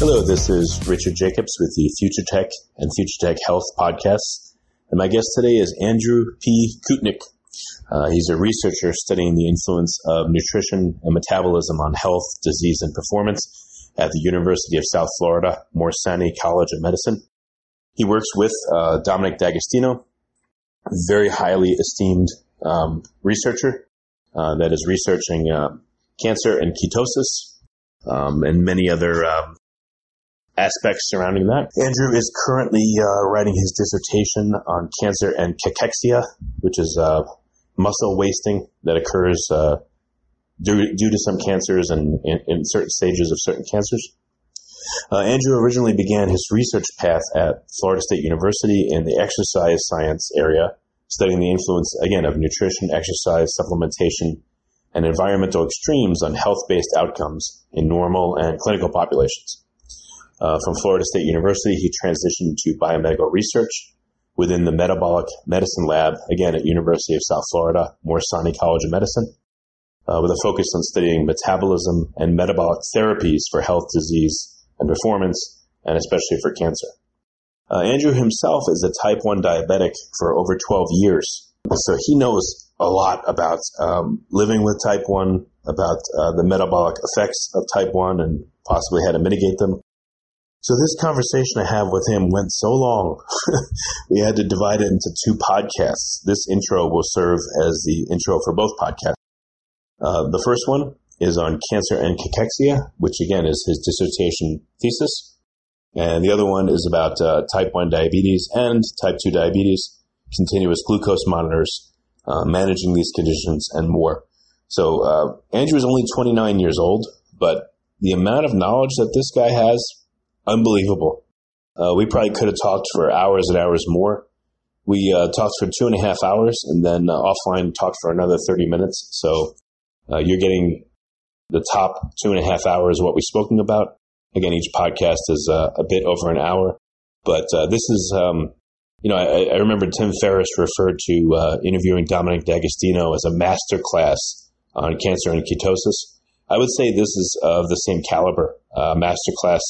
Hello, this is Richard Jacobs with the Future Tech and Future Tech Health podcasts. And my guest today is Andrew P. Koutnik. Uh, he's a researcher studying the influence of nutrition and metabolism on health, disease, and performance at the University of South Florida Morsani College of Medicine. He works with uh, Dominic D'Agostino, very highly esteemed um, researcher uh, that is researching uh, cancer and ketosis um, and many other um, aspects surrounding that. Andrew is currently uh, writing his dissertation on cancer and cachexia, which is uh, muscle wasting that occurs uh, due, due, to some cancers and in, in, certain stages of certain cancers. Uh, Andrew originally began his research path at Florida State University in the exercise science area, studying the influence, again, of nutrition, exercise, supplementation, and environmental extremes on health-based outcomes in normal and clinical populations. Uh, from Florida State University, he transitioned to biomedical research within the metabolic medicine lab, again at University of South Florida, Morsani College of Medicine, uh, with a focus on studying metabolism and metabolic therapies for health, disease, and performance, and especially for cancer. Uh, Andrew himself is a type 1 diabetic for over 12 years, so he knows a lot about um, living with type 1, about uh, the metabolic effects of type 1, and possibly how to mitigate them. So this conversation I have with him went so long, we had to divide it into two podcasts. This intro will serve as the intro for both podcasts. Uh, the first one is on cancer and cachexia, which again is his dissertation thesis. And the other one is about uh, type 1 diabetes and type 2 diabetes, continuous glucose monitors, uh, managing these conditions, and more. So uh, Andrew is only 29 years old, but the amount of knowledge that this guy has unbelievable. Uh, we probably could have talked for hours and hours more. We uh, talked for two and a half hours and then uh, offline talked for another 30 minutes. So uh, you're getting the top two and a half hours of what we've spoken about. Again, each podcast is uh, a bit over an hour. But uh, this is, um, you know, I, I, remember Tim Ferriss referred to interviewing Dominic D'Agostino as a master class on cancer and ketosis. I would say this is of the same caliber, master class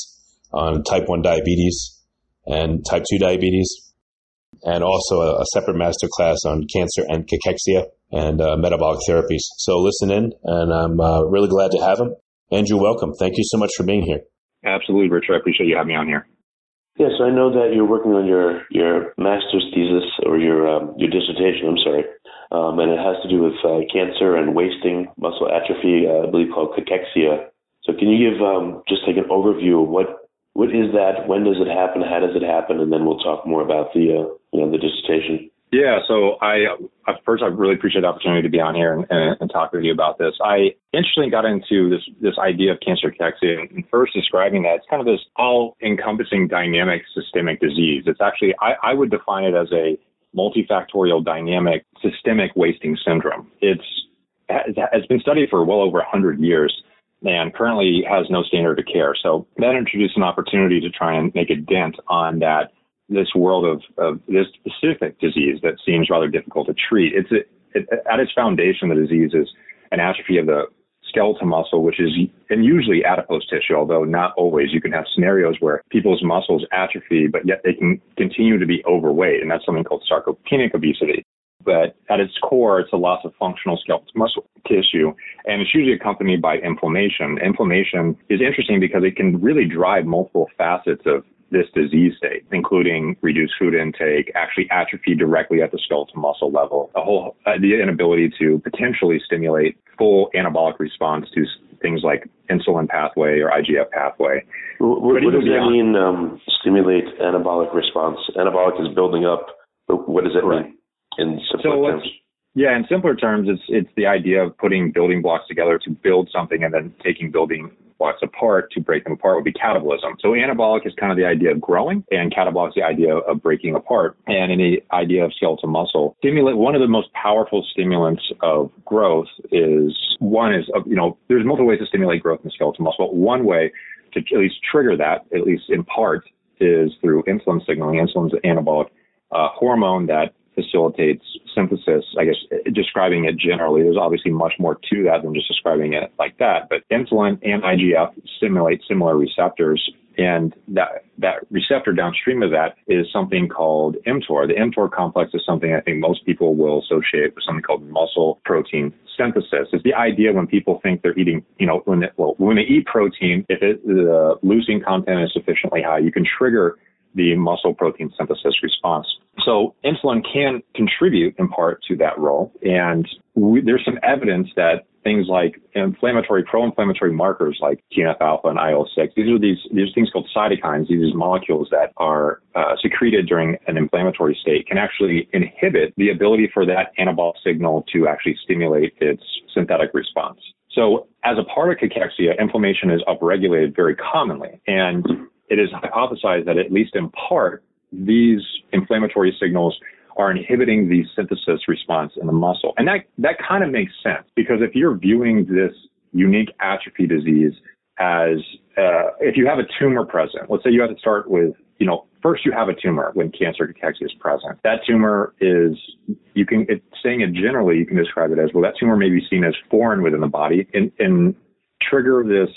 on type 1 diabetes and type 2 diabetes, and also a, a separate master class on cancer and cachexia and uh, metabolic therapies. So listen in, and I'm uh, really glad to have him. Andrew, welcome. Thank you so much for being here. Absolutely, Richard. I appreciate you having me on here. Yes, I know that you're working on your, your master's thesis or your um, your dissertation. I'm sorry, um, and it has to do with uh, cancer and wasting muscle atrophy. Uh, I believe called cachexia. So, can you give um, just like an overview of what what is that? When does it happen? How does it happen? And then we'll talk more about the uh, you know the dissertation. Yeah, so I first I really appreciate the opportunity to be on here and, and, and talk with you about this. I interestingly got into this this idea of cancer cachexia and first describing that it's kind of this all encompassing dynamic systemic disease. It's actually I, I would define it as a multifactorial dynamic systemic wasting syndrome. It's has been studied for well over 100 years and currently has no standard of care. So that introduced an opportunity to try and make a dent on that this world of, of this specific disease that seems rather difficult to treat. It's a, it, at its foundation, the disease is an atrophy of the skeletal muscle, which is and usually adipose tissue, although not always. You can have scenarios where people's muscles atrophy, but yet they can continue to be overweight, and that's something called sarcopenic obesity. But at its core, it's a loss of functional skeletal muscle tissue, and it's usually accompanied by inflammation. Inflammation is interesting because it can really drive multiple facets of this disease state, including reduced food intake, actually atrophy directly at the skeletal muscle level, a whole uh, the inability to potentially stimulate full anabolic response to things like insulin pathway or IGF pathway. What, what does that mean? Um, stimulate anabolic response. Anabolic is building up. What does that mean in simpler so terms? Yeah, in simpler terms, it's it's the idea of putting building blocks together to build something and then taking building blocks apart to break them apart would be catabolism. So anabolic is kind of the idea of growing and catabolic is the idea of breaking apart. And in the idea of skeletal muscle, stimulate, one of the most powerful stimulants of growth is one is, you know, there's multiple ways to stimulate growth in skeletal muscle. but One way to at least trigger that, at least in part, is through insulin signaling. Insulin is an anabolic uh, hormone that facilitates synthesis. I guess describing it generally, there's obviously much more to that than just describing it like that. But insulin and IGF stimulate similar receptors. And that, that receptor downstream of that is something called mTOR. The mTOR complex is something I think most people will associate with something called muscle protein synthesis. It's the idea when people think they're eating, you know, when they, well, when they eat protein, if it, the leucine content is sufficiently high, you can trigger the muscle protein synthesis response. So insulin can contribute in part to that role. And we, there's some evidence that things like inflammatory, pro-inflammatory markers like TNF alpha and IL-6, these are these, these things called cytokines, these molecules that are uh, secreted during an inflammatory state can actually inhibit the ability for that anabolic signal to actually stimulate its synthetic response. So as a part of cachexia, inflammation is upregulated very commonly. And it is hypothesized that at least in part, these inflammatory signals are inhibiting the synthesis response in the muscle. And that, that kind of makes sense because if you're viewing this unique atrophy disease as, uh, if you have a tumor present, let's say you have to start with, you know, first you have a tumor when cancer cachexia is present. That tumor is, you can, it, saying it generally, you can describe it as, well, that tumor may be seen as foreign within the body and, and trigger this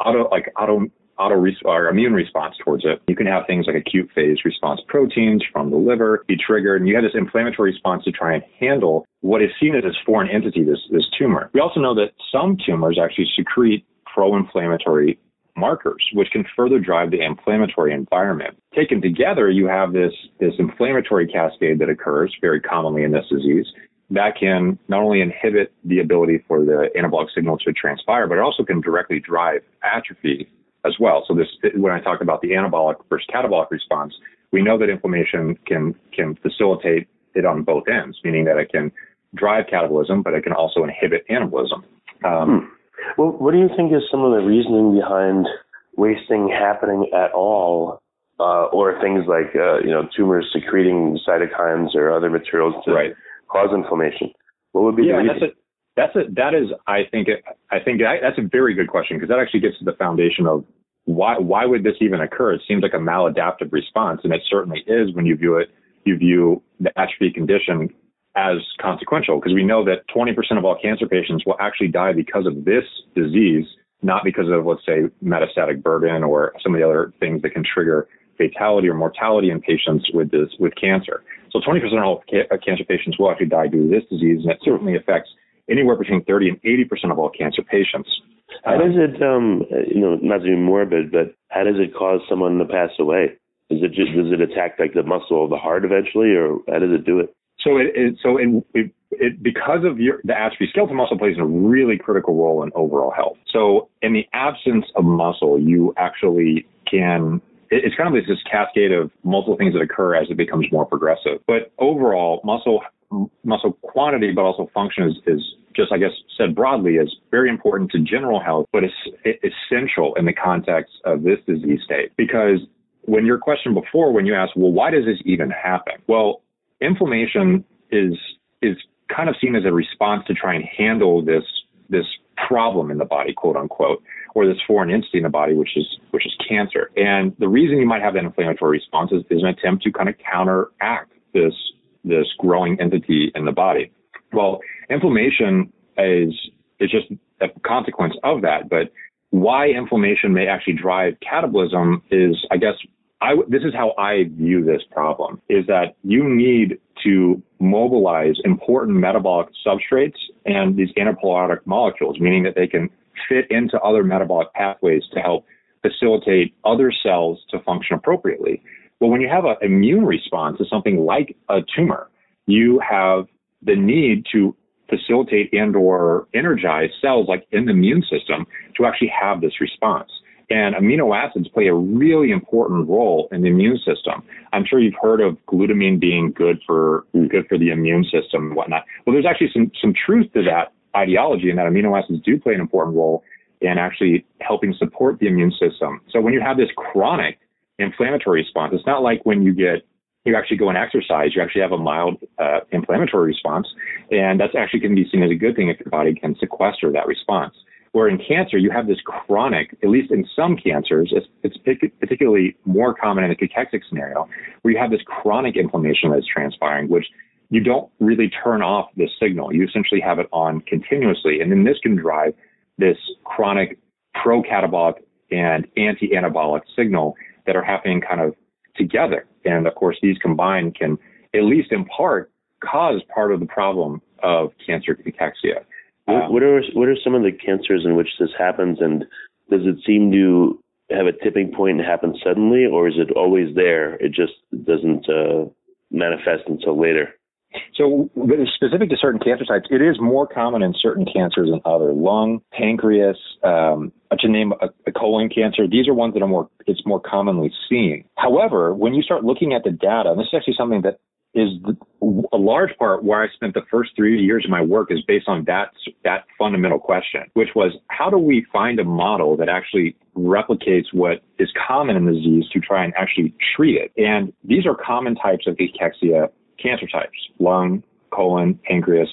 auto, like auto, auto or immune response towards it. You can have things like acute phase response proteins from the liver be triggered, and you have this inflammatory response to try and handle what is seen as this foreign entity, this, this tumor. We also know that some tumors actually secrete pro-inflammatory markers, which can further drive the inflammatory environment. Taken together, you have this, this inflammatory cascade that occurs very commonly in this disease that can not only inhibit the ability for the anabolic signal to transpire, but it also can directly drive atrophy as well. So this, when I talk about the anabolic versus catabolic response, we know that inflammation can can facilitate it on both ends, meaning that it can drive catabolism, but it can also inhibit anabolism. Um, hmm. Well, what do you think is some of the reasoning behind wasting happening at all, uh, or things like uh, you know tumors secreting cytokines or other materials to right. cause inflammation? What would be yeah, the reason? That's a that is I think I think that's a very good question because that actually gets to the foundation of why why would this even occur? It seems like a maladaptive response, and it certainly is when you view it you view the atrophy condition as consequential because we know that 20% of all cancer patients will actually die because of this disease, not because of let's say metastatic burden or some of the other things that can trigger fatality or mortality in patients with this with cancer. So 20% of all ca- cancer patients will actually die due to this disease, and it certainly affects anywhere between 30 and 80% of all cancer patients. How does it, um, you know, not to be morbid, but how does it cause someone to pass away? Is it just, does it attack like the muscle of the heart eventually, or how does it do it? So it, it so in, it, it, because of your, the atrophy, skeletal muscle plays a really critical role in overall health. So in the absence of muscle, you actually can it's kind of this cascade of multiple things that occur as it becomes more progressive. But overall, muscle muscle quantity, but also function is, is just, I guess, said broadly, is very important to general health, but it's essential in the context of this disease state. Because when your question before, when you asked, well, why does this even happen? Well, inflammation is is kind of seen as a response to try and handle this this problem in the body, quote unquote, or this foreign entity in the body, which is which is cancer. And the reason you might have that inflammatory response is, is an attempt to kind of counteract this this growing entity in the body. Well, inflammation is is just a consequence of that, but why inflammation may actually drive catabolism is, I guess, I, this is how I view this problem is that you need to mobilize important metabolic substrates and these anabolic molecules, meaning that they can fit into other metabolic pathways to help facilitate other cells to function appropriately. But when you have an immune response to something like a tumor, you have the need to facilitate and or energize cells like in the immune system to actually have this response. And amino acids play a really important role in the immune system. I'm sure you've heard of glutamine being good for good for the immune system and whatnot. Well, there's actually some some truth to that ideology, and that amino acids do play an important role in actually helping support the immune system. So when you have this chronic inflammatory response, it's not like when you get you actually go and exercise, you actually have a mild uh, inflammatory response, and that's actually going to be seen as a good thing if your body can sequester that response. Where in cancer, you have this chronic, at least in some cancers, it's, it's particularly more common in a cachexic scenario, where you have this chronic inflammation that's transpiring, which you don't really turn off this signal. You essentially have it on continuously. And then this can drive this chronic pro-catabolic and anti-anabolic signal that are happening kind of together. And of course, these combined can, at least in part, cause part of the problem of cancer cachexia. Um, what are what are some of the cancers in which this happens, and does it seem to have a tipping point and happen suddenly, or is it always there? It just doesn't uh, manifest until later. So, specific to certain cancer types, it is more common in certain cancers than other. Lung, pancreas, um, to name a, a, colon cancer, these are ones that are more it's more commonly seen. However, when you start looking at the data, and this is actually something that is a large part where I spent the first three years of my work is based on that that fundamental question, which was how do we find a model that actually replicates what is common in the disease to try and actually treat it? And these are common types of cachexia cancer types: lung, colon, pancreas,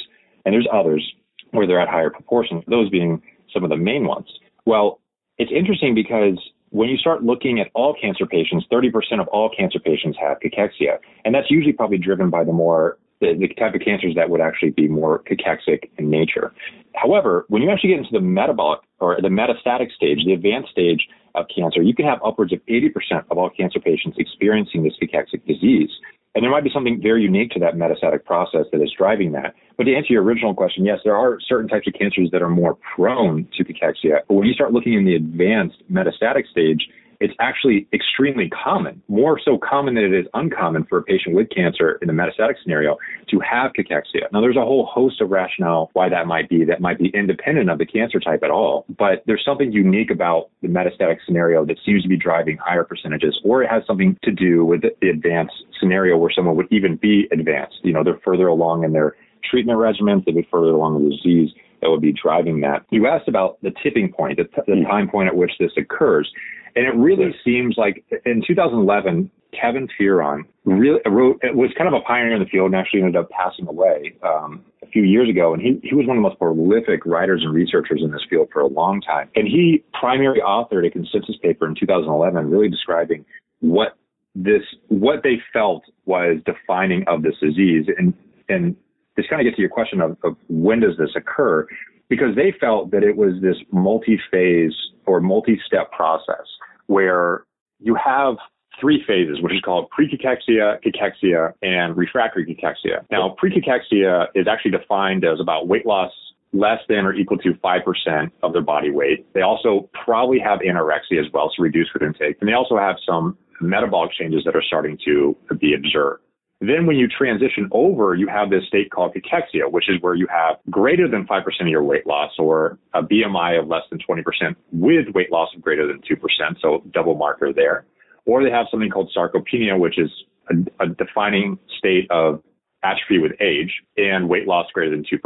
and there's others where they're at higher proportions. Those being some of the main ones. Well, it's interesting because when you start looking at all cancer patients, 30% of all cancer patients have cachexia. And that's usually probably driven by the more, the, the type of cancers that would actually be more cachexic in nature. However, when you actually get into the metabolic or the metastatic stage, the advanced stage of cancer, you can have upwards of 80% of all cancer patients experiencing this cachexic disease. And there might be something very unique to that metastatic process that is driving that. But to answer your original question, yes, there are certain types of cancers that are more prone to cachexia. But when you start looking in the advanced metastatic stage, it's actually extremely common, more so common than it is uncommon for a patient with cancer in the metastatic scenario to have cachexia. Now, there's a whole host of rationale why that might be that might be independent of the cancer type at all, but there's something unique about the metastatic scenario that seems to be driving higher percentages, or it has something to do with the advanced scenario where someone would even be advanced. You know, they're further along in their treatment regimen, they'd be further along in the disease that would be driving that. You asked about the tipping point, the, t- the hmm. time point at which this occurs. And it really seems like in 2011, Kevin Fearon really wrote, it was kind of a pioneer in the field and actually ended up passing away um, a few years ago. And he, he was one of the most prolific writers and researchers in this field for a long time. And he primary authored a consensus paper in 2011 really describing what this, what they felt was defining of this disease. And, and this kind of gets to your question of, of when does this occur? Because they felt that it was this multi-phase or multi-step process where you have three phases, which is called pre-cachexia, cachexia, and refractory cachexia. Now, pre-cachexia is actually defined as about weight loss less than or equal to 5% of their body weight. They also probably have anorexia as well, so reduced food intake. And they also have some metabolic changes that are starting to be observed. Then when you transition over, you have this state called cachexia, which is where you have greater than 5% of your weight loss or a BMI of less than 20% with weight loss of greater than 2%. So double marker there. Or they have something called sarcopenia, which is a, a defining state of atrophy with age and weight loss greater than 2%.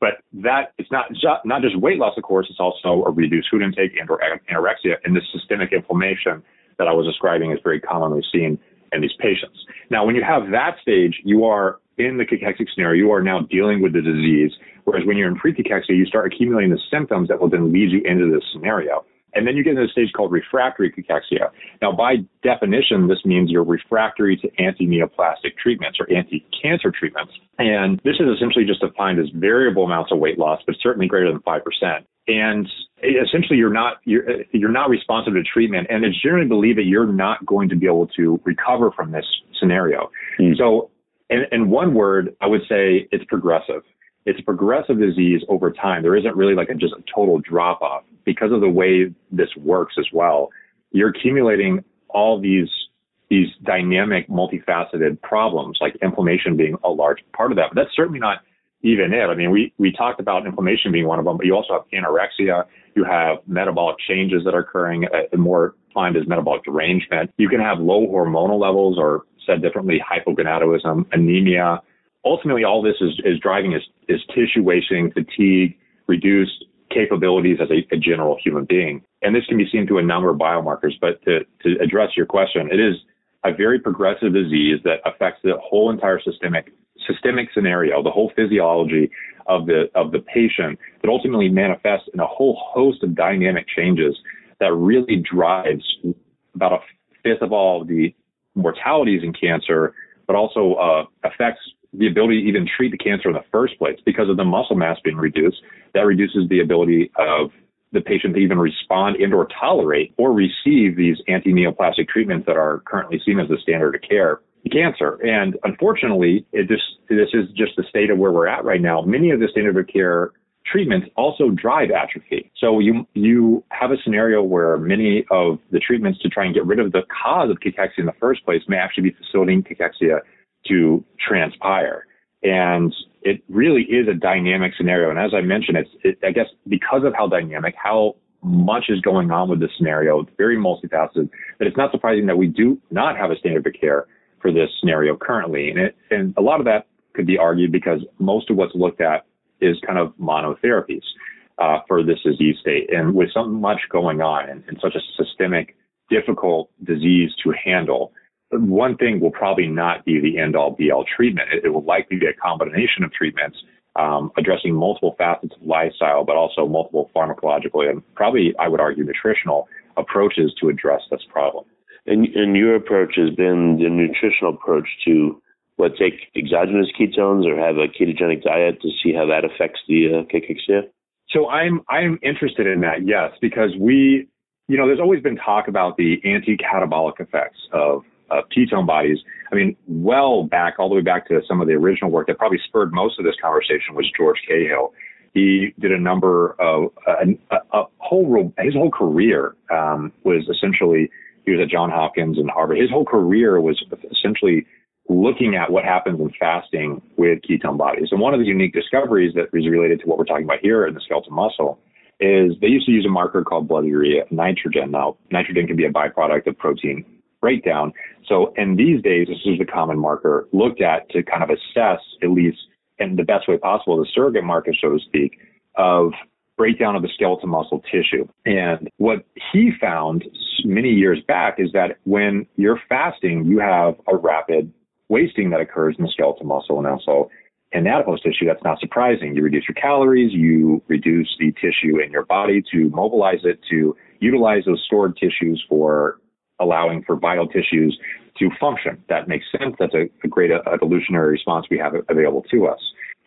But that it's not just, not just weight loss, of course, it's also a reduced food intake and or anorexia and this systemic inflammation that I was describing is very commonly seen in these patients. Now, when you have that stage, you are in the cachexic scenario, you are now dealing with the disease. Whereas when you're in pre-cachexia, you start accumulating the symptoms that will then lead you into this scenario. And then you get into a stage called refractory cachexia. Now, by definition, this means you're refractory to anti-neoplastic treatments or anti-cancer treatments. And this is essentially just defined as variable amounts of weight loss, but certainly greater than 5%. And essentially you're not, you're, you're not responsive to treatment. And it's generally believed that you're not going to be able to recover from this scenario. Mm. So in, in one word, I would say it's progressive it's a progressive disease over time. There isn't really like a, just a total drop off because of the way this works as well. You're accumulating all these these dynamic, multifaceted problems, like inflammation being a large part of that. But that's certainly not even it. I mean, we, we talked about inflammation being one of them, but you also have anorexia. You have metabolic changes that are occurring, uh, more defined as metabolic derangement. You can have low hormonal levels, or said differently, hypogonadism, anemia, ultimately all this is, is driving is, is tissue wasting, fatigue, reduced capabilities as a, a, general human being. And this can be seen through a number of biomarkers. But to, to address your question, it is a very progressive disease that affects the whole entire systemic systemic scenario, the whole physiology of the of the patient that ultimately manifests in a whole host of dynamic changes that really drives about a fifth of all the mortalities in cancer, but also uh, affects the ability to even treat the cancer in the first place because of the muscle mass being reduced. That reduces the ability of the patient to even respond and or tolerate or receive these anti-neoplastic treatments that are currently seen as the standard of care cancer. And unfortunately, it just, this is just the state of where we're at right now. Many of the standard of care treatments also drive atrophy. So you you have a scenario where many of the treatments to try and get rid of the cause of cachexia in the first place may actually be facilitating cachexia to transpire. And it really is a dynamic scenario. And as I mentioned, it's, it, I guess because of how dynamic, how much is going on with this scenario, it's very multifaceted, that it's not surprising that we do not have a standard of care for this scenario currently. And it, and a lot of that could be argued because most of what's looked at is kind of monotherapies, uh, for this disease state. And with so much going on and, and such a systemic, difficult disease to handle, one thing will probably not be the end all be all treatment. It, it, will likely be a combination of treatments um, addressing multiple facets of lifestyle, but also multiple pharmacological and probably, I would argue, nutritional approaches to address this problem. And, and your approach has been the nutritional approach to what take exogenous ketones or have a ketogenic diet to see how that affects the uh, cachexia? So I'm I'm interested in that, yes, because we, you know, there's always been talk about the anti-catabolic effects of of ketone bodies. I mean, well back, all the way back to some of the original work that probably spurred most of this conversation was George Cahill. He did a number of a, a, a whole his whole career um, was essentially he was at John Hopkins and Harvard. His whole career was essentially looking at what happens in fasting with ketone bodies. And one of the unique discoveries that is related to what we're talking about here in the skeletal muscle is they used to use a marker called blood urea nitrogen. Now, nitrogen can be a byproduct of protein breakdown. So in these days, this is the common marker looked at to kind of assess, at least in the best way possible, the surrogate marker, so to speak, of breakdown of the skeletal muscle tissue. And what he found many years back is that when you're fasting, you have a rapid wasting that occurs in the skeletal muscle and also in adipose tissue. That's not surprising. You reduce your calories, you reduce the tissue in your body to mobilize it to utilize those stored tissues for allowing for vital tissues to function. That makes sense. That's a, a great uh, evolutionary response we have available to us.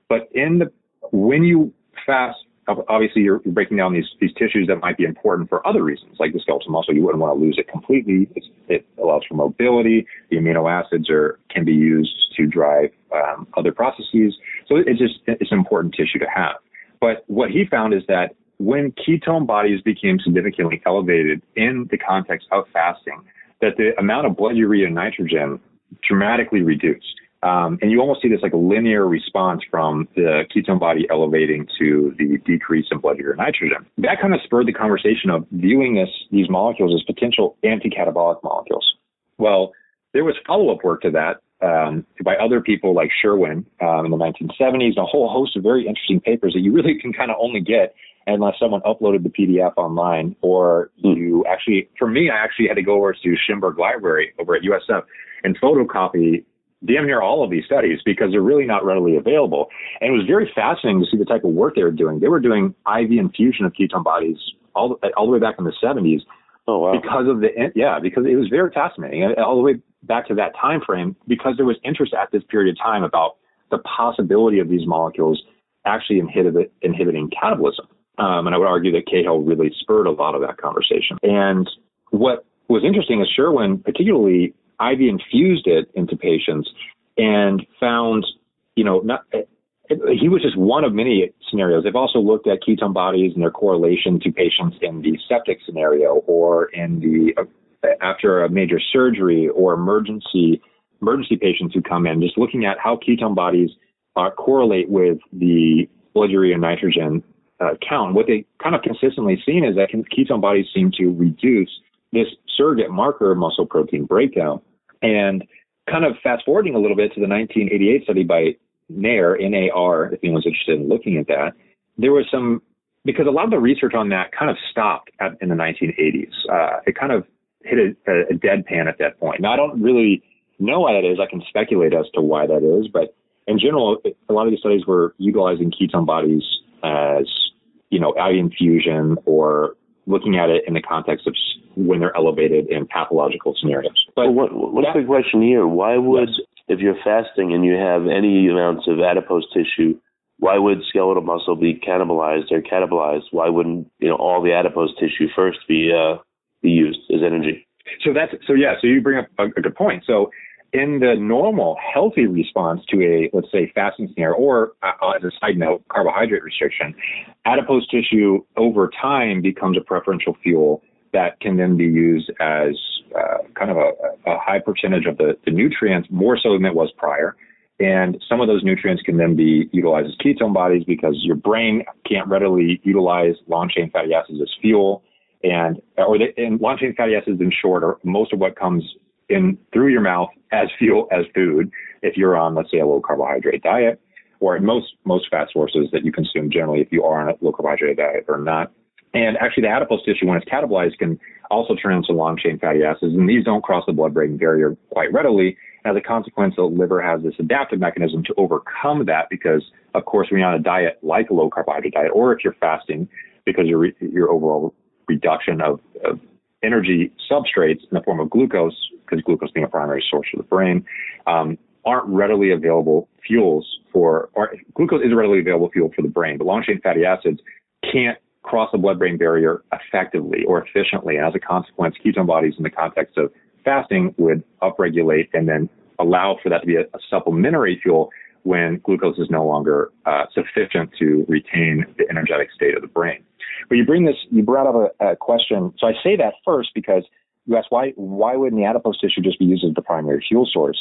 But in the when you fast, obviously you're breaking down these these tissues that might be important for other reasons, like the skeletal muscle. You wouldn't want to lose it completely. It's, it allows for mobility. The amino acids are can be used to drive um, other processes. So it's just it's an important tissue to have. But what he found is that when ketone bodies became significantly elevated in the context of fasting, that the amount of blood urea and nitrogen dramatically reduced. Um, and you almost see this like a linear response from the ketone body elevating to the decrease in blood and nitrogen. That kind of spurred the conversation of viewing this, these molecules as potential anti-catabolic molecules. Well, there was follow-up work to that um, by other people like Sherwin um, in the 1970s, a whole host of very interesting papers that you really can kind of only get unless someone uploaded the PDF online or you actually, for me, I actually had to go over to Shimberg Library over at USF and photocopy damn near all of these studies because they're really not readily available. And it was very fascinating to see the type of work they were doing. They were doing IV infusion of ketone bodies all the, all the way back in the 70s. Oh wow! Because of the yeah, because it was very fascinating all the way back to that time frame because there was interest at this period of time about the possibility of these molecules actually inhibit, inhibiting catabolism. Um, and I would argue that Cahill really spurred a lot of that conversation. And what was interesting is Sherwin particularly IV infused it into patients and found, you know, not, he was just one of many scenarios. They've also looked at ketone bodies and their correlation to patients in the septic scenario or in the after a major surgery or emergency emergency patients who come in, just looking at how ketone bodies uh, correlate with the blood urea nitrogen uh, count. What they kind of consistently seen is that ketone bodies seem to reduce this surrogate marker of muscle protein breakdown. And kind of fast forwarding a little bit to the 1988 study by NAR, N-A-R, if anyone's interested in looking at that, there was some, because a lot of the research on that kind of stopped at, in the 1980s. Uh, it kind of hit a, a deadpan at that point. Now, I don't really know why that is. I can speculate as to why that is, but in general, a lot of these studies were utilizing ketone bodies as, you know, IV infusion or looking at it in the context of when they're elevated in pathological scenarios. But well, what, what's that, the question here? Why would, yes. if you're fasting and you have any amounts of adipose tissue, why would skeletal muscle be cannibalized or catabolized? Why wouldn't you know all the adipose tissue first be uh, be used as energy? So that's so yeah. So you bring up a, a good point. So in the normal healthy response to a let's say fasting scenario or uh, as a side note carbohydrate restriction adipose tissue over time becomes a preferential fuel that can then be used as uh, kind of a, a, high percentage of the, the nutrients more so than it was prior. And some of those nutrients can then be utilized as ketone bodies because your brain can't readily utilize long chain fatty acids as fuel. And or the, and long chain fatty acids in short are most of what comes in through your mouth as fuel as food if you're on let's say a low carbohydrate diet or most most fat sources that you consume generally if you are on a low carbohydrate diet or not. And actually the adipose tissue when it's catabolized can also turn into long chain fatty acids and these don't cross the blood brain barrier quite readily. As a consequence the liver has this adaptive mechanism to overcome that because of course when you're on a diet like a low carbohydrate diet or if you're fasting because your your overall reduction of, of energy substrates in the form of glucose, because glucose being a primary source for the brain, um, aren't readily available fuels for, or glucose is a readily available fuel for the brain, but long chain fatty acids can't cross the blood brain barrier effectively or efficiently. And as a consequence, ketone bodies in the context of fasting would upregulate and then allow for that to be a, a supplementary fuel when glucose is no longer uh, sufficient to retain the energetic state of the brain. But you bring this, you brought up a, a question. So I say that first because you ask why why wouldn't the adipose tissue just be used as the primary fuel source?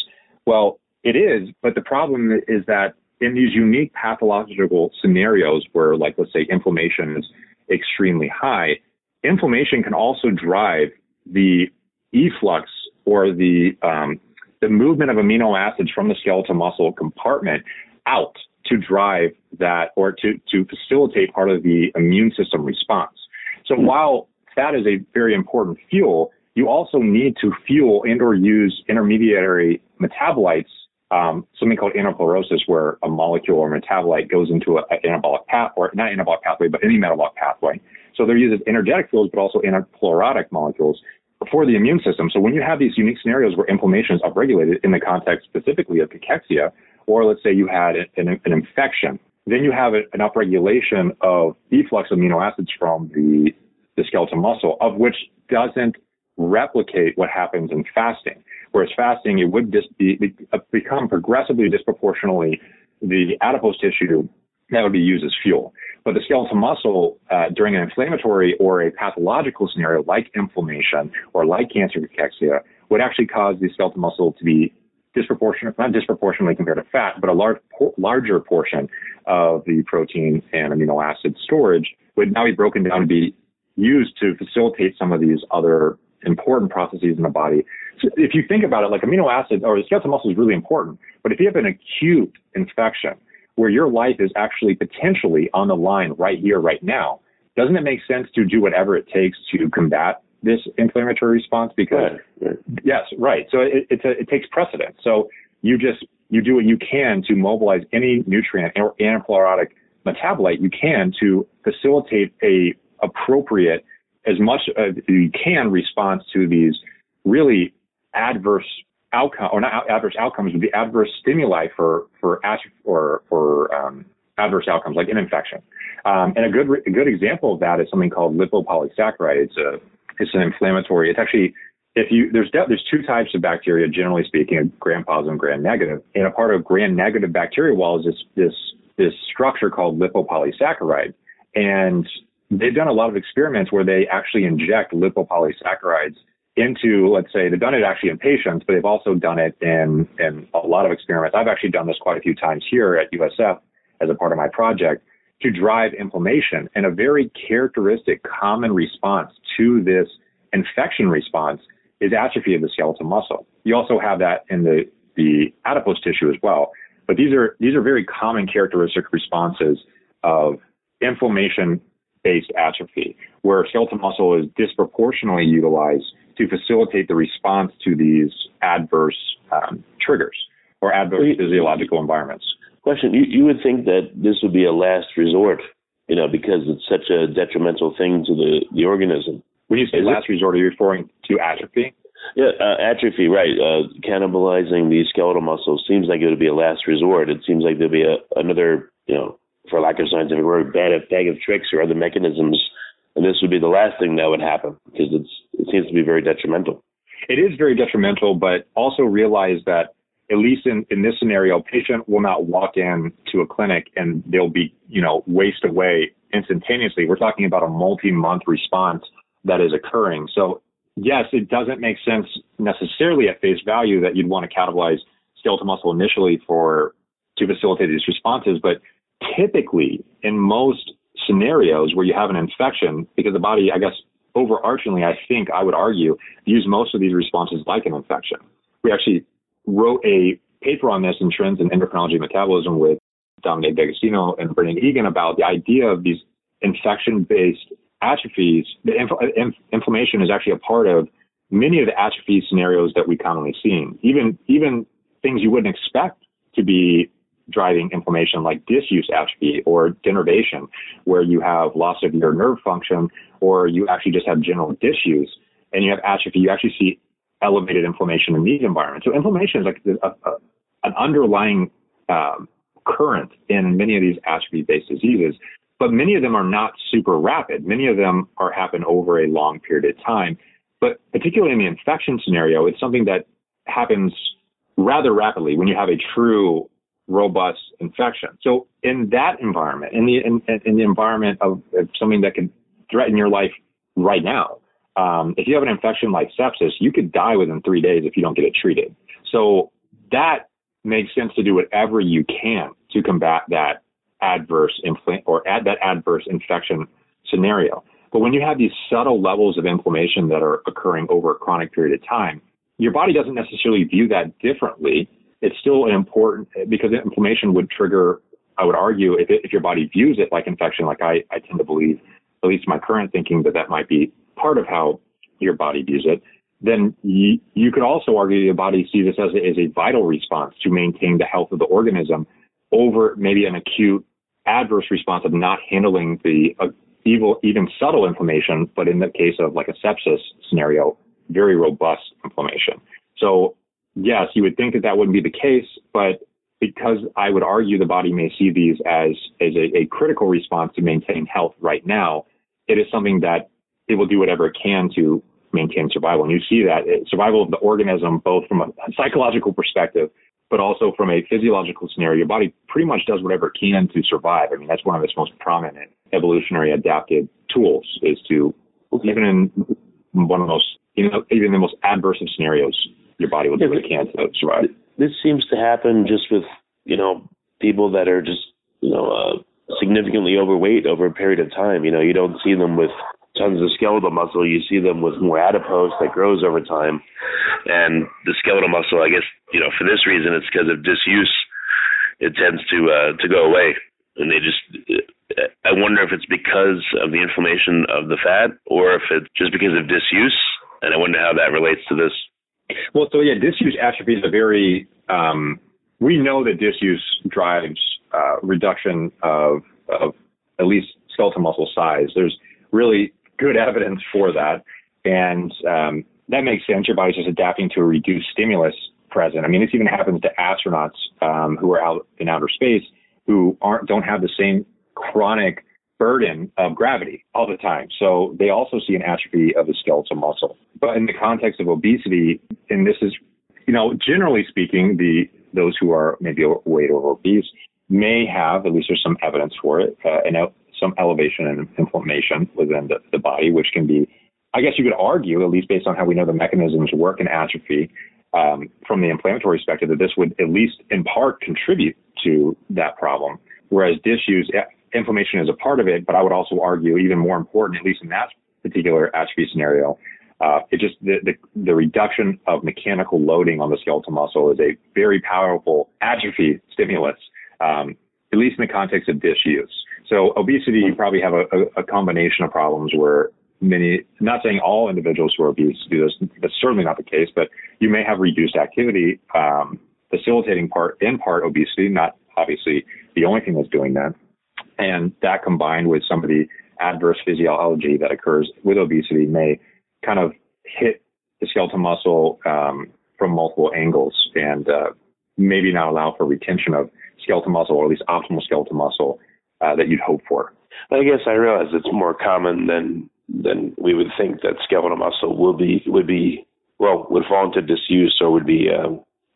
Well, it is, but the problem is that in these unique pathological scenarios where, like, let's say inflammation is extremely high, inflammation can also drive the efflux or the um, the movement of amino acids from the skeletal muscle compartment out to drive that or to, to facilitate part of the immune system response. So mm-hmm. while fat is a very important fuel, you also need to fuel and or use intermediary metabolites, um, something called anaplerosis, where a molecule or metabolite goes into an anabolic path, or not anabolic pathway, but any metabolic pathway. So they're used as energetic fuels, but also anaplerotic molecules for the immune system. So when you have these unique scenarios where inflammation is upregulated in the context specifically of cachexia, or let's say you had an, an infection, then you have an upregulation of efflux amino acids from the, the skeletal muscle, of which doesn't replicate what happens in fasting. Whereas fasting, it would dis- be, become progressively disproportionately the adipose tissue that would be used as fuel. But the skeletal muscle, uh, during an inflammatory or a pathological scenario like inflammation or like cancer cachexia, would actually cause the skeletal muscle to be disproportionate, not disproportionately compared to fat, but a large, larger portion of the protein and amino acid storage would now be broken down to be used to facilitate some of these other important processes in the body. So if you think about it, like amino acid or the skeletal muscle is really important, but if you have an acute infection where your life is actually potentially on the line right here, right now, doesn't it make sense to do whatever it takes to combat this inflammatory response because right, right. yes, right. So it, it's a, it takes precedence. So you just you do what you can to mobilize any nutrient or anaplerotic metabolite you can to facilitate a appropriate as much as you can response to these really adverse outcome or not adverse outcomes, would be adverse stimuli for for or for um, adverse outcomes like an infection. Um, and a good a good example of that is something called lipopolysaccharide. It's a it's an inflammatory. It's actually if you there's there's two types of bacteria generally speaking, gram positive and gram negative. And a part of gram negative bacteria wall is this this this structure called lipopolysaccharide. And they've done a lot of experiments where they actually inject lipopolysaccharides into, let's say, they've done it actually in patients, but they've also done it in, in a lot of experiments. I've actually done this quite a few times here at USF as a part of my project to drive inflammation. And a very characteristic common response to this infection response is atrophy of the skeletal muscle. You also have that in the, the adipose tissue as well. But these are, these are very common characteristic responses of inflammation based atrophy, where skeletal muscle is disproportionately utilized to facilitate the response to these adverse um, triggers or adverse well, physiological environments. Question: you, you would think that this would be a last resort, you know, because it's such a detrimental thing to the, the organism. When you say is last it? resort, are you referring to atrophy? Yeah, uh, atrophy, right. Uh, cannibalizing the skeletal muscles seems like it would be a last resort. It seems like there'd be a, another, you know, for lack of scientific word, bag of, bag of tricks or other mechanisms. And this would be the last thing that would happen because it's, it seems to be very detrimental. It is very detrimental, but also realize that at least in, in this scenario, patient will not walk in to a clinic and they'll be, you know, waste away instantaneously. We're talking about a multi-month response that is occurring. So yes, it doesn't make sense necessarily at face value that you'd want to catalyze skeletal muscle initially for to facilitate these responses, but typically in most scenarios where you have an infection, because the body, I guess, overarchingly, I think I would argue, views most of these responses like an infection. We actually wrote a paper on this in Trends in Endocrinology and Metabolism with Dominic D'Agostino and Brendan Egan about the idea of these infection-based atrophies. The inf- uh, inf- inflammation is actually a part of many of the atrophy scenarios that we commonly see. Even even things you wouldn't expect to be driving inflammation like disuse atrophy or denervation, where you have loss of your nerve function or you actually just have general disuse and you have atrophy, you actually see elevated inflammation in these environments. So inflammation is like a, a, an underlying um, current in many of these atrophy-based diseases, but many of them are not super rapid. Many of them are happen over a long period of time. But particularly in the infection scenario, it's something that happens rather rapidly when you have a true robust infection. So in that environment, in the in, in the environment of, something that can threaten your life right now, um, if you have an infection like sepsis, you could die within three days if you don't get it treated. So that makes sense to do whatever you can to combat that adverse infl- or add that adverse infection scenario. But when you have these subtle levels of inflammation that are occurring over a chronic period of time, your body doesn't necessarily view that differently it's still an important because inflammation would trigger. I would argue if it, if your body views it like infection, like I, I tend to believe, at least my current thinking, that that might be part of how your body views it. Then you, you could also argue your body sees this as a, as a vital response to maintain the health of the organism over maybe an acute adverse response of not handling the uh, evil, even subtle inflammation, but in the case of like a sepsis scenario, very robust inflammation. So yes, you would think that that wouldn't be the case, but because I would argue the body may see these as, as a, a critical response to maintain health right now, it is something that it will do whatever it can to maintain survival. And you see that eh, survival of the organism, both from a psychological perspective, but also from a physiological scenario, your body pretty much does whatever it can to survive. I mean, that's one of its most prominent evolutionary adapted tools is to, even in one of the most, you know, even the most adverse of scenarios, your body will do what it can to survive. This seems to happen just with you know people that are just you know uh, significantly overweight over a period of time. You know, you don't see them with tons of skeletal muscle. You see them with more adipose that grows over time, and the skeletal muscle. I guess you know for this reason, it's because of disuse. It tends to uh, to go away, and they just. I wonder if it's because of the inflammation of the fat, or if it's just because of disuse. And I wonder how that relates to this Well, so yeah, disuse atrophy is a very, um, we know that disuse drives uh, reduction of, of at least skeletal muscle size. There's really good evidence for that. And um, that makes sense. Your body's just adapting to a reduced stimulus present. I mean, this even happens to astronauts um, who are out in outer space who aren't don't have the same chronic burden of gravity all the time. So they also see an atrophy of the skeletal muscle. But in the context of obesity, and this is, you know, generally speaking, the those who are maybe overweight or obese may have, at least there's some evidence for it, uh, some elevation and inflammation within the, the body, which can be, I guess you could argue, at least based on how we know the mechanisms work in atrophy, um, from the inflammatory perspective, that this would at least in part contribute to that problem. Whereas disuse, inflammation is a part of it, but I would also argue even more important, at least in that particular atrophy scenario, uh, it just the, the, the reduction of mechanical loading on the skeletal muscle is a very powerful atrophy stimulus, um, at least in the context of disuse. So obesity, you probably have a, a, a combination of problems where many, not saying all individuals who are obese do this, that's certainly not the case, but you may have reduced activity, um, facilitating part, in part obesity, not obviously the only thing that's doing that. And that combined with some of the adverse physiology that occurs with obesity may kind of hit the skeletal muscle, um, from multiple angles and, uh, maybe not allow for retention of skeletal muscle or at least optimal skeletal muscle, uh, that you'd hope for. I guess I realize it's more common than then we would think that skeletal muscle will be would be well would fall into disuse or would be uh,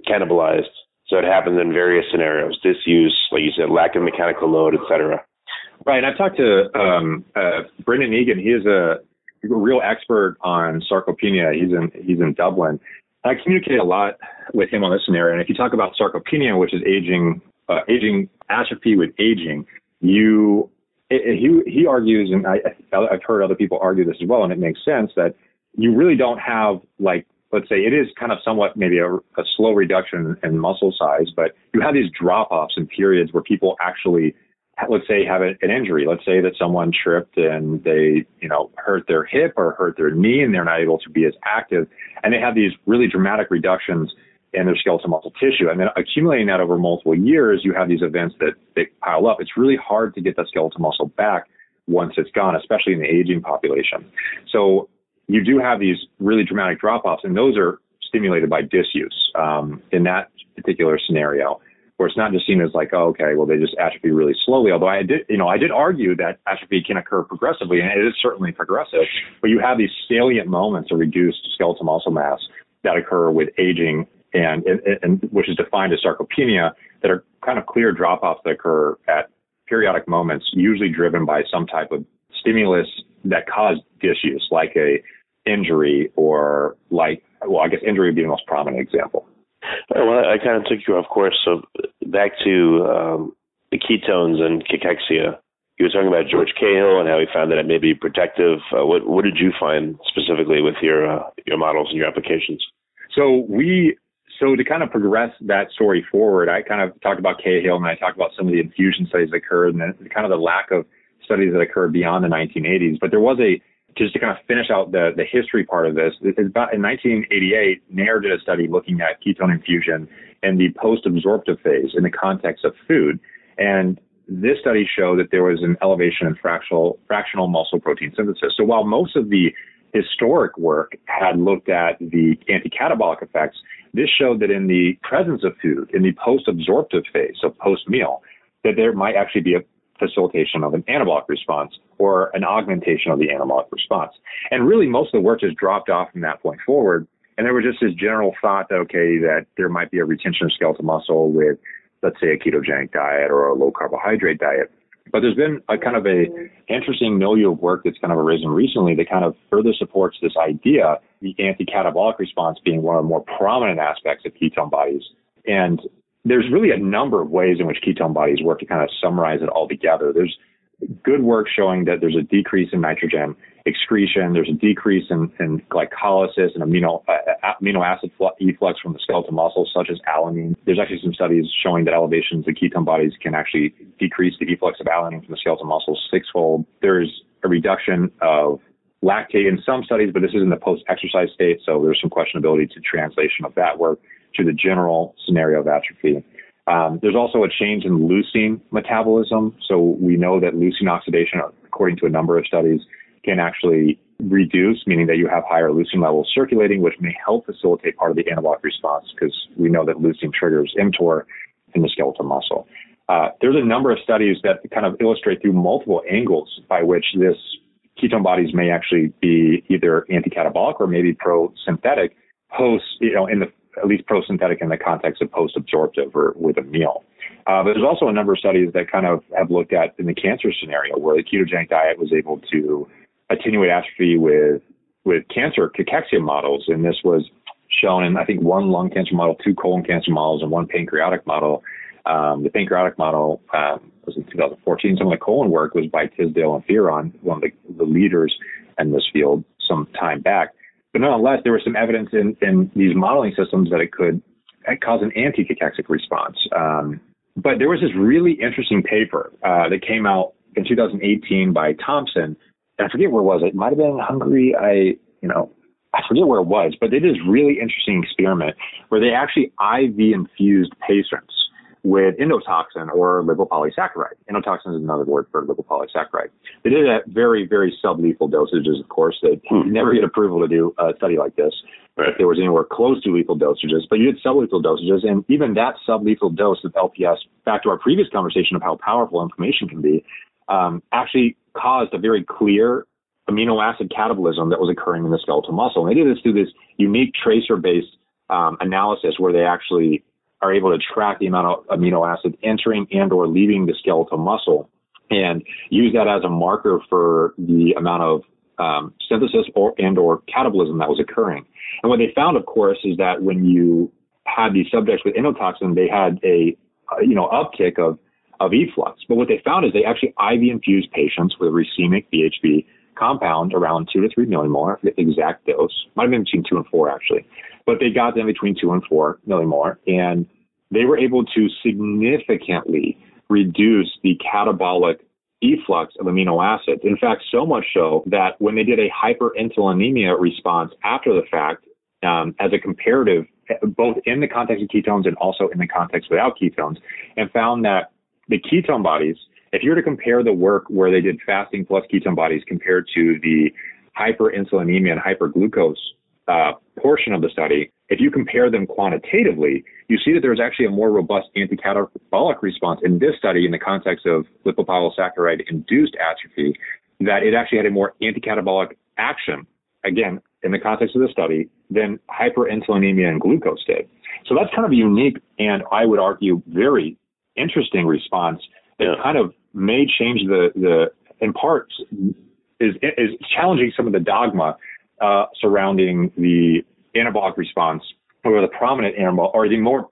cannibalized. So it happens in various scenarios: disuse, like you said, lack of mechanical load, etc. Right. And I've talked to um, uh, Brendan Egan. He is a real expert on sarcopenia. He's in he's in Dublin. I communicate a lot with him on this scenario. And if you talk about sarcopenia, which is aging uh, aging atrophy with aging, you he he argues, and I, I've heard other people argue this as well, and it makes sense that you really don't have like let's say it is kind of somewhat maybe a, a slow reduction in muscle size, but you have these drop offs in periods where people actually let's say have an injury. Let's say that someone tripped and they, you know, hurt their hip or hurt their knee and they're not able to be as active. And they have these really dramatic reductions in their skeletal muscle tissue. And then accumulating that over multiple years, you have these events that, that pile up. It's really hard to get that skeletal muscle back once it's gone, especially in the aging population. So you do have these really dramatic drop offs, and those are stimulated by disuse um, in that particular scenario. Where it's not just seen as like, oh, okay, well, they just atrophy really slowly. Although I did, you know, I did argue that atrophy can occur progressively, and it is certainly progressive. But you have these salient moments of reduced skeletal muscle mass that occur with aging and, and, and which is defined as sarcopenia that are kind of clear drop-offs that occur at periodic moments, usually driven by some type of stimulus that caused disuse, like a injury or like, well, I guess injury would be the most prominent example. Well, I kind of took you off course. So back to um, the ketones and cachexia. You were talking about George Cahill and how he found that it may be protective. Uh, what what did you find specifically with your uh, your models and your applications? So we so to kind of progress that story forward, I kind of talked about Cahill and I talked about some of the infusion studies that occurred and kind of the lack of studies that occurred beyond the 1980s. But there was a, just to kind of finish out the, the history part of this, about in 1988, Nair did a study looking at ketone infusion in the post-absorptive phase in the context of food. And this study showed that there was an elevation in fractional, fractional muscle protein synthesis. So while most of the historic work had looked at the anti-catabolic effects, this showed that in the presence of food, in the post-absorptive phase, so post-meal, that there might actually be a facilitation of an anabolic response or an augmentation of the anabolic response. And really most of the work just dropped off from that point forward. And there was just this general thought that, okay, that there might be a retention of skeletal muscle with, let's say, a ketogenic diet or a low carbohydrate diet. But there's been a kind of a interesting milieu of work that's kind of arisen recently that kind of further supports this idea, the anti-catabolic response being one of the more prominent aspects of ketone bodies. And there's really a number of ways in which ketone bodies work to kind of summarize it all together. There's good work showing that there's a decrease in nitrogen excretion. There's a decrease in, in glycolysis and amino, uh, amino acid efflux from the skeletal muscles, such as alanine. There's actually some studies showing that elevations of ketone bodies can actually decrease the efflux of alanine from the skeletal muscles sixfold. There's a reduction of lactate in some studies, but this is in the post-exercise state, so there's some questionability to translation of that work to the general scenario of atrophy. Um, there's also a change in leucine metabolism. So we know that leucine oxidation, according to a number of studies, can actually reduce, meaning that you have higher leucine levels circulating, which may help facilitate part of the anabolic response because we know that leucine triggers mTOR in the skeletal muscle. Uh, there's a number of studies that kind of illustrate through multiple angles by which this ketone bodies may actually be either anti-catabolic or maybe pro-synthetic post, you know, in the at least pro-synthetic in the context of post-absorptive or with a meal. Uh, but there's also a number of studies that kind of have looked at in the cancer scenario where the ketogenic diet was able to attenuate atrophy with with cancer cachexia models, and this was shown in I think one lung cancer model, two colon cancer models, and one pancreatic model. Um, the pancreatic model um, was in 2014. Some of the colon work was by Tisdale and Fearon, one of the, the leaders in this field, some time back. But nonetheless, there was some evidence in, in these modeling systems that it could cause an anti-cachexic response. Um, but there was this really interesting paper uh, that came out in 2018 by Thomsen. And I forget where it was. It might have been Hungary. I, you know, I forget where it was, but they did this really interesting experiment where they actually IV infused patients with endotoxin or lipopolysaccharide. Endotoxin is another word for lipopolysaccharide. They did it at very, very sublethal dosages, of course. They hmm. never get approval to do a study like this right. if there was anywhere close to lethal dosages, but you did sublethal dosages, and even that sublethal dose of LPS, back to our previous conversation of how powerful inflammation can be, um, actually caused a very clear amino acid catabolism that was occurring in the skeletal muscle. And they did this through this unique tracer-based um, analysis where they actually are able to track the amount of amino acid entering and or leaving the skeletal muscle and use that as a marker for the amount of um, synthesis or and or catabolism that was occurring. And what they found, of course, is that when you had these subjects with endotoxin, they had a you know uptick of of efflux. But what they found is they actually IV infused patients with a racemic BHB compound around two to three millimolar, the exact dose, might have been between two and four actually, but they got them between two and four millimolar, and they were able to significantly reduce the catabolic efflux of amino acids. In fact, so much so that when they did a hyperinsulinemia response after the fact, um, as a comparative, both in the context of ketones and also in the context without ketones, and found that the ketone bodies, if you were to compare the work where they did fasting plus ketone bodies compared to the hyperinsulinemia and hyperglucose uh, portion of the study, if you compare them quantitatively, you see that there's actually a more robust anti-catabolic response in this study in the context of lipopolysaccharide induced atrophy, that it actually had a more anti-catabolic action, again, in the context of the study, than hyperinsulinemia and glucose did. So that's kind of a unique and I would argue very interesting response that yeah. kind of may change the, the, in parts, is, is challenging some of the dogma uh, surrounding the anabolic response or the prominent anabolic or the more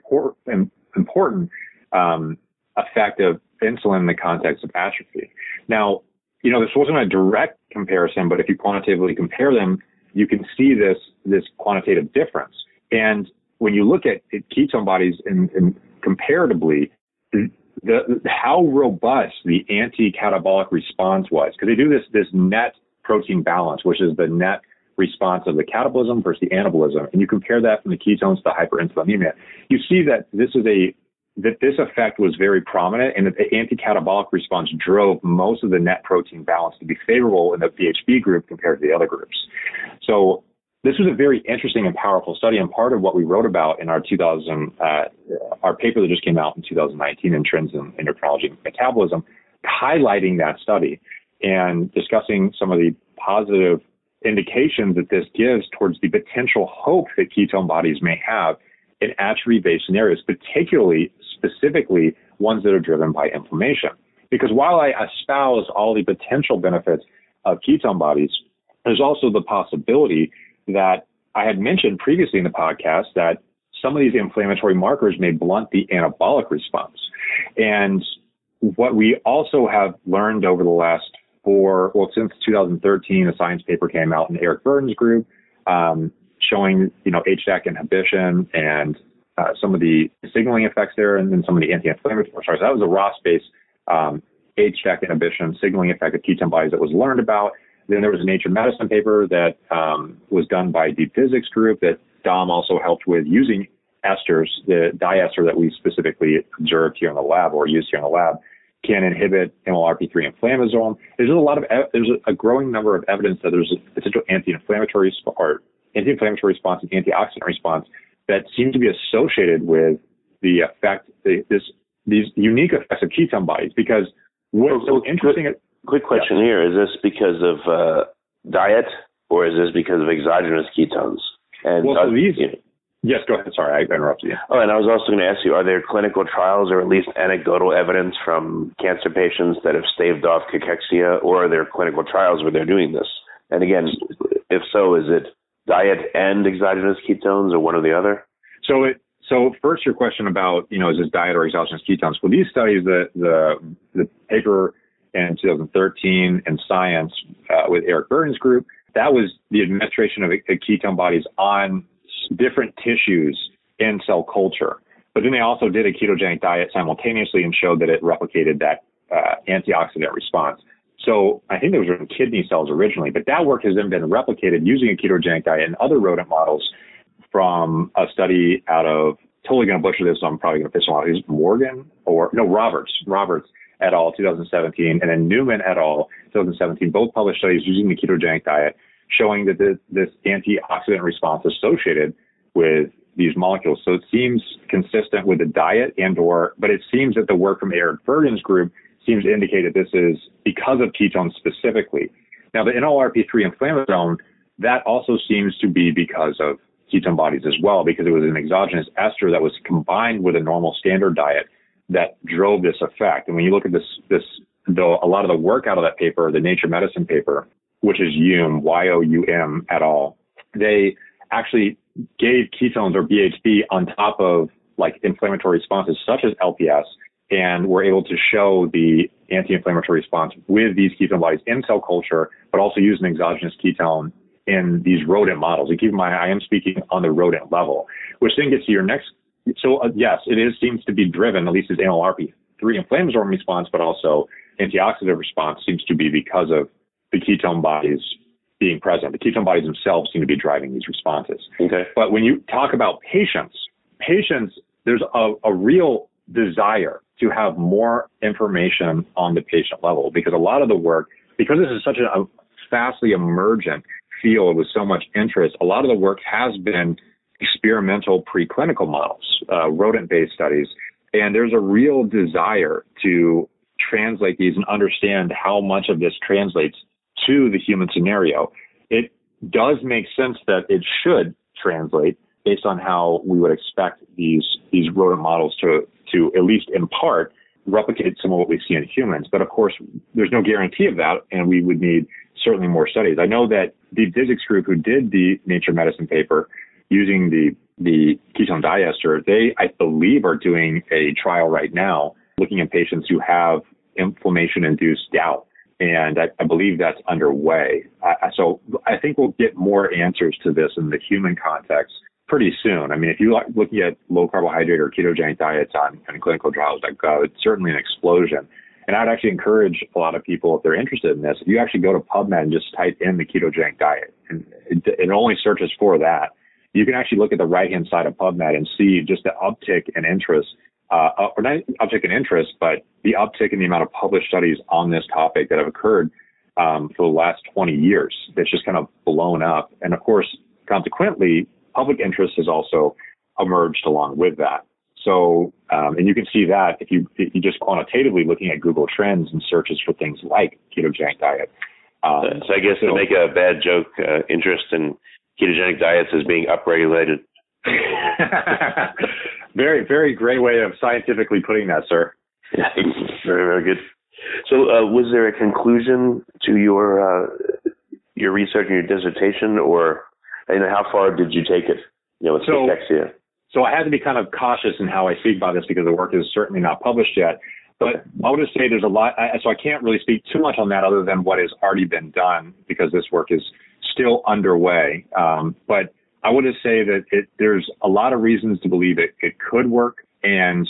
important um, effect of insulin in the context of atrophy. Now, you know, this wasn't a direct comparison, but if you quantitatively compare them, you can see this this quantitative difference. And when you look at, at ketone bodies in, in comparatively, the, the, how robust the anti-catabolic response was, because they do this this net protein balance, which is the net response of the catabolism versus the anabolism, and you compare that from the ketones to hyperinsulinemia, you see that this is a that this effect was very prominent and that the anti-catabolic response drove most of the net protein balance to be favorable in the BHB group compared to the other groups. So this was a very interesting and powerful study, and part of what we wrote about in our 2000, uh, our paper that just came out in 2019 in Trends in Endocrinology and Metabolism, highlighting that study and discussing some of the positive indications that this gives towards the potential hope that ketone bodies may have in atrophy-based scenarios, particularly specifically ones that are driven by inflammation. Because while I espouse all the potential benefits of ketone bodies, there's also the possibility that I had mentioned previously in the podcast that some of these inflammatory markers may blunt the anabolic response. And what we also have learned over the last for, well, since 2013, a science paper came out in Eric Verdin's group, um, showing, you know, HDAC inhibition and uh, some of the signaling effects there and then some of the anti-inflammatory, sorry, so that was a ROS-based um, HDAC inhibition signaling effect of ketone bodies that was learned about. Then there was a Nature Medicine paper that um, was done by Deep Dixit's Group that Dom also helped with using esters, the diester that we specifically observed here in the lab or used here in the lab, can inhibit NLRP3 inflammasome. There's a lot of there's a growing number of evidence that there's a potential anti-inflammatory or anti-inflammatory response and antioxidant response that seem to be associated with the effect the, this these unique effects of ketone bodies. Because what's so interesting. Quick, quick question yeah. here: Is this because of uh, diet or is this because of exogenous ketones? And well, so these. You know, Yes, go ahead. Sorry, I interrupted you. Oh, and I was also going to ask you, are there clinical trials or at least anecdotal evidence from cancer patients that have staved off cachexia, or are there clinical trials where they're doing this? And again, if so, is it diet and exogenous ketones or one or the other? So it so first your question about, you know, is this diet or exogenous ketones? Well, these studies, the the the paper in 2013 in Science uh, with Eric Verdin's group, that was the administration of ketone bodies on different tissues in cell culture. But then they also did a ketogenic diet simultaneously and showed that it replicated that uh, antioxidant response. So I think those were in kidney cells originally, but that work has then been replicated using a ketogenic diet in other rodent models from a study out of totally going to butcher this, so I'm probably going to piss him off. Is Morgan or no Roberts Roberts et al. 2017, and then Newman et al. 2017, both published studies using the ketogenic diet showing that this, this antioxidant response associated with these molecules. So it seems consistent with the diet and or, but it seems that the work from Eric Verdin's group seems to indicate that this is because of ketones specifically. Now the NLRP3 inflammasome, that also seems to be because of ketone bodies as well, because it was an exogenous ester that was combined with a normal standard diet that drove this effect. And when you look at this, this, though a lot of the work out of that paper, the Nature Medicine paper, which is Youm, Y-O-U-M et al. They actually gave ketones or BHB on top of like inflammatory responses such as LPS and were able to show the anti-inflammatory response with these ketone bodies in cell culture, but also use an exogenous ketone in these rodent models. And keep in mind, I am speaking on the rodent level, which then gets to your next. So uh, yes, it is seems to be driven, at least as NLRP3 inflammatory response, but also antioxidant response seems to be because of the ketone bodies being present. The ketone bodies themselves seem to be driving these responses. Okay. But when you talk about patients, patients, there's a, a real desire to have more information on the patient level because a lot of the work, because this is such a, a fastly emergent field with so much interest, a lot of the work has been experimental preclinical models, uh, rodent-based studies, and there's a real desire to translate these and understand how much of this translates to the human scenario. It does make sense that it should translate based on how we would expect these these rodent models to to at least in part replicate some of what we see in humans. But of course, there's no guarantee of that, and we would need certainly more studies. I know that the Dixit's group who did the Nature Medicine paper using the the ketone diester, they I believe are doing a trial right now looking at patients who have inflammation induced gout and I, I believe that's underway. I, so I think we'll get more answers to this in the human context pretty soon. I mean, if you are looking at low carbohydrate or ketogenic diets on, on clinicaltrials.gov, it's certainly an explosion. And I'd actually encourage a lot of people, if they're interested in this, if you actually go to PubMed and just type in the ketogenic diet, and it, it only searches for that, you can actually look at the right hand side of PubMed and see just the uptick in interest uh, or not uptick in interest, but the uptick in the amount of published studies on this topic that have occurred um, for the last 20 years. It's just kind of blown up. And of course, consequently, public interest has also emerged along with that. So, um, and you can see that if you, if you just quantitatively looking at Google Trends and searches for things like ketogenic diet. Um, so I guess so, to make a bad joke, uh, interest in ketogenic diets is being upregulated. very, very great way of scientifically putting that, sir. Yeah, very, very good. So, uh, was there a conclusion to your uh, your research and your dissertation, or you know, how far did you take it? You know, with so, cachexia. So I had to be kind of cautious in how I speak about this because the work is certainly not published yet. But I would just say there's a lot, so I can't really speak too much on that other than what has already been done because this work is still underway. Um, but I would just say that it, there's a lot of reasons to believe it, it could work, and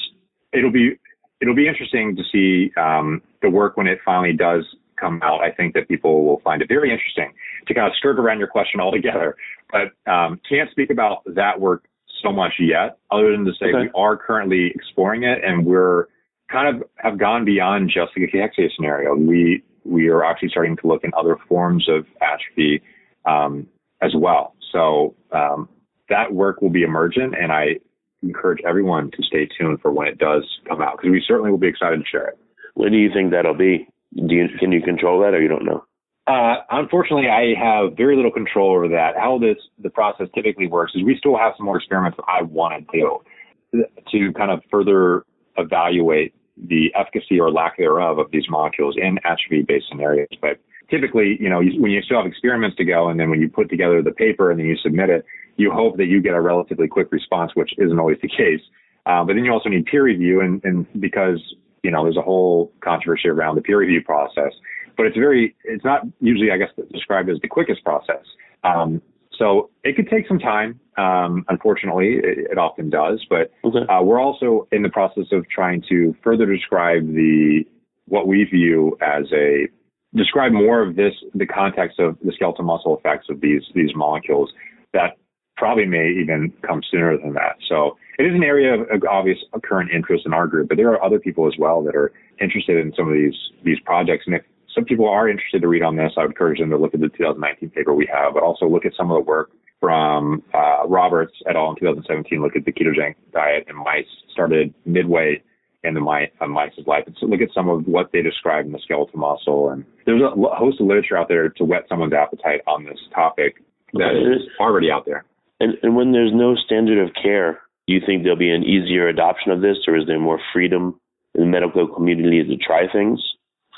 it'll be it'll be interesting to see um, the work when it finally does come out, I think that people will find it very interesting to kind of skirt around your question altogether. But um, can't speak about that work so much yet, other than to say okay. we are currently exploring it and we're kind of have gone beyond just the cachexia scenario. We we are actually starting to look in other forms of atrophy um, as well. So um, that work will be emergent, and I encourage everyone to stay tuned for when it does come out because we certainly will be excited to share it. When do you think that'll be? Do you, can you control that, or you don't know? Uh, unfortunately, I have very little control over that. How this the process typically works is we still have some more experiments that I want to do to kind of further evaluate the efficacy or lack thereof of these molecules in atrophy-based scenarios. But typically, you know, when you still have experiments to go, and then when you put together the paper and then you submit it, you hope that you get a relatively quick response, which isn't always the case. Uh, but then you also need peer review, and, and because you know there's a whole controversy around the peer review process, but it's very it's not usually I guess described as the quickest process. Um, so it could take some time. Um, unfortunately, it, it, often does. But okay. uh, we're also in the process of trying to further describe the what we view as a describe more of this the context of the skeletal muscle effects of these these molecules that probably may even come sooner than that. So it is an area of, obvious current interest in our group, but there are other people as well that are interested in some of these these projects. And if some people are interested to read on this, I would encourage them to look at the 2019 paper we have, but also look at some of the work from uh, Roberts et al. in 2017. Look at the ketogenic diet in mice, started midway in the mice, uh, mice's life. And so look at some of what they describe in the skeletal muscle. And there's a host of literature out there to whet someone's appetite on this topic that okay. is already out there. And, and when there's no standard of care, do you think there'll be an easier adoption of this, or is there more freedom in the medical community to try things?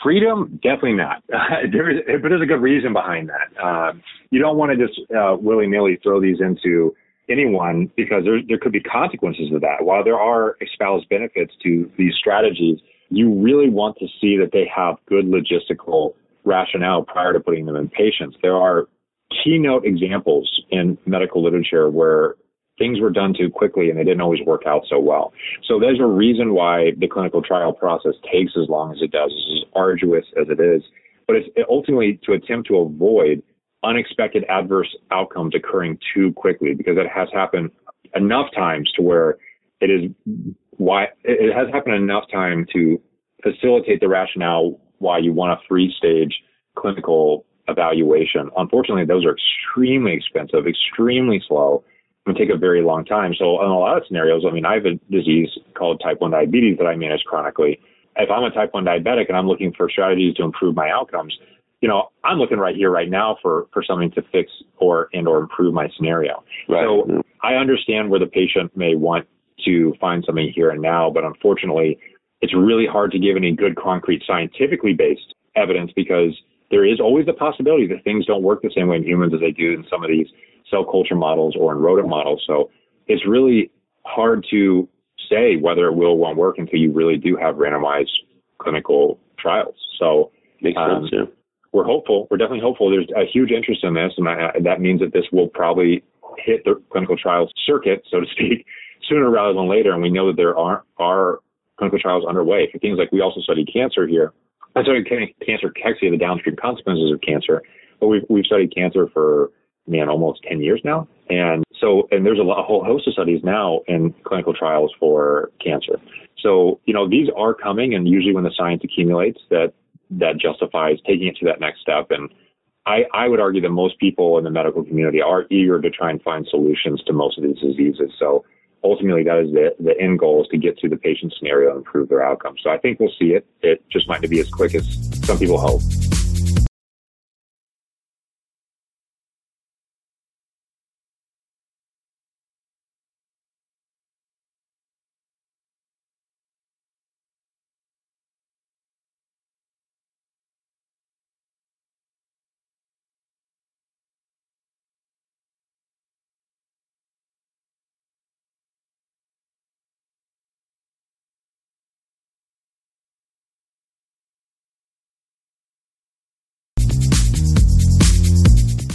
Freedom, definitely not. there is, but there's a good reason behind that. Uh, you don't want to just uh, willy nilly throw these into anyone because there there could be consequences to that. While there are espoused benefits to these strategies, you really want to see that they have good logistical rationale prior to putting them in patients. There are keynote examples in medical literature where things were done too quickly and they didn't always work out so well. So there's a reason why the clinical trial process takes as long as it does, as arduous as it is. But it's ultimately to attempt to avoid unexpected adverse outcomes occurring too quickly because it has happened enough times to where it is why it has happened enough time to facilitate the rationale why you want a three stage clinical evaluation. Unfortunately, those are extremely expensive, extremely slow, and take a very long time. So in a lot of scenarios, I mean, I have a disease called type 1 diabetes that I manage chronically. If I'm a type 1 diabetic and I'm looking for strategies to improve my outcomes, you know, I'm looking right here, right now for, for something to fix or, and or improve my scenario. Right. So I understand where the patient may want to find something here and now, but unfortunately, it's really hard to give any good concrete scientifically based evidence because there is always the possibility that things don't work the same way in humans as they do in some of these cell culture models or in rodent models. So it's really hard to say whether it will or won't work until you really do have randomized clinical trials. So makes um, sense. Yeah. We're hopeful. We're definitely hopeful. There's a huge interest in this, and I, that means that this will probably hit the clinical trials circuit, so to speak, sooner rather than later. And we know that there are are clinical trials underway for things like we also studied cancer here I studied cancer cachexia, the downstream consequences of cancer, but we've, we've studied cancer for, man, almost 10 years now. And so, and there's a, a whole host of studies now in clinical trials for cancer. So, you know, these are coming and usually when the science accumulates that, that justifies taking it to that next step. And I, I would argue that most people in the medical community are eager to try and find solutions to most of these diseases. So ultimately that is the, the end goal is to get to the patient scenario and improve their outcomes. So I think we'll see it. It just might not be as quick as some people hope.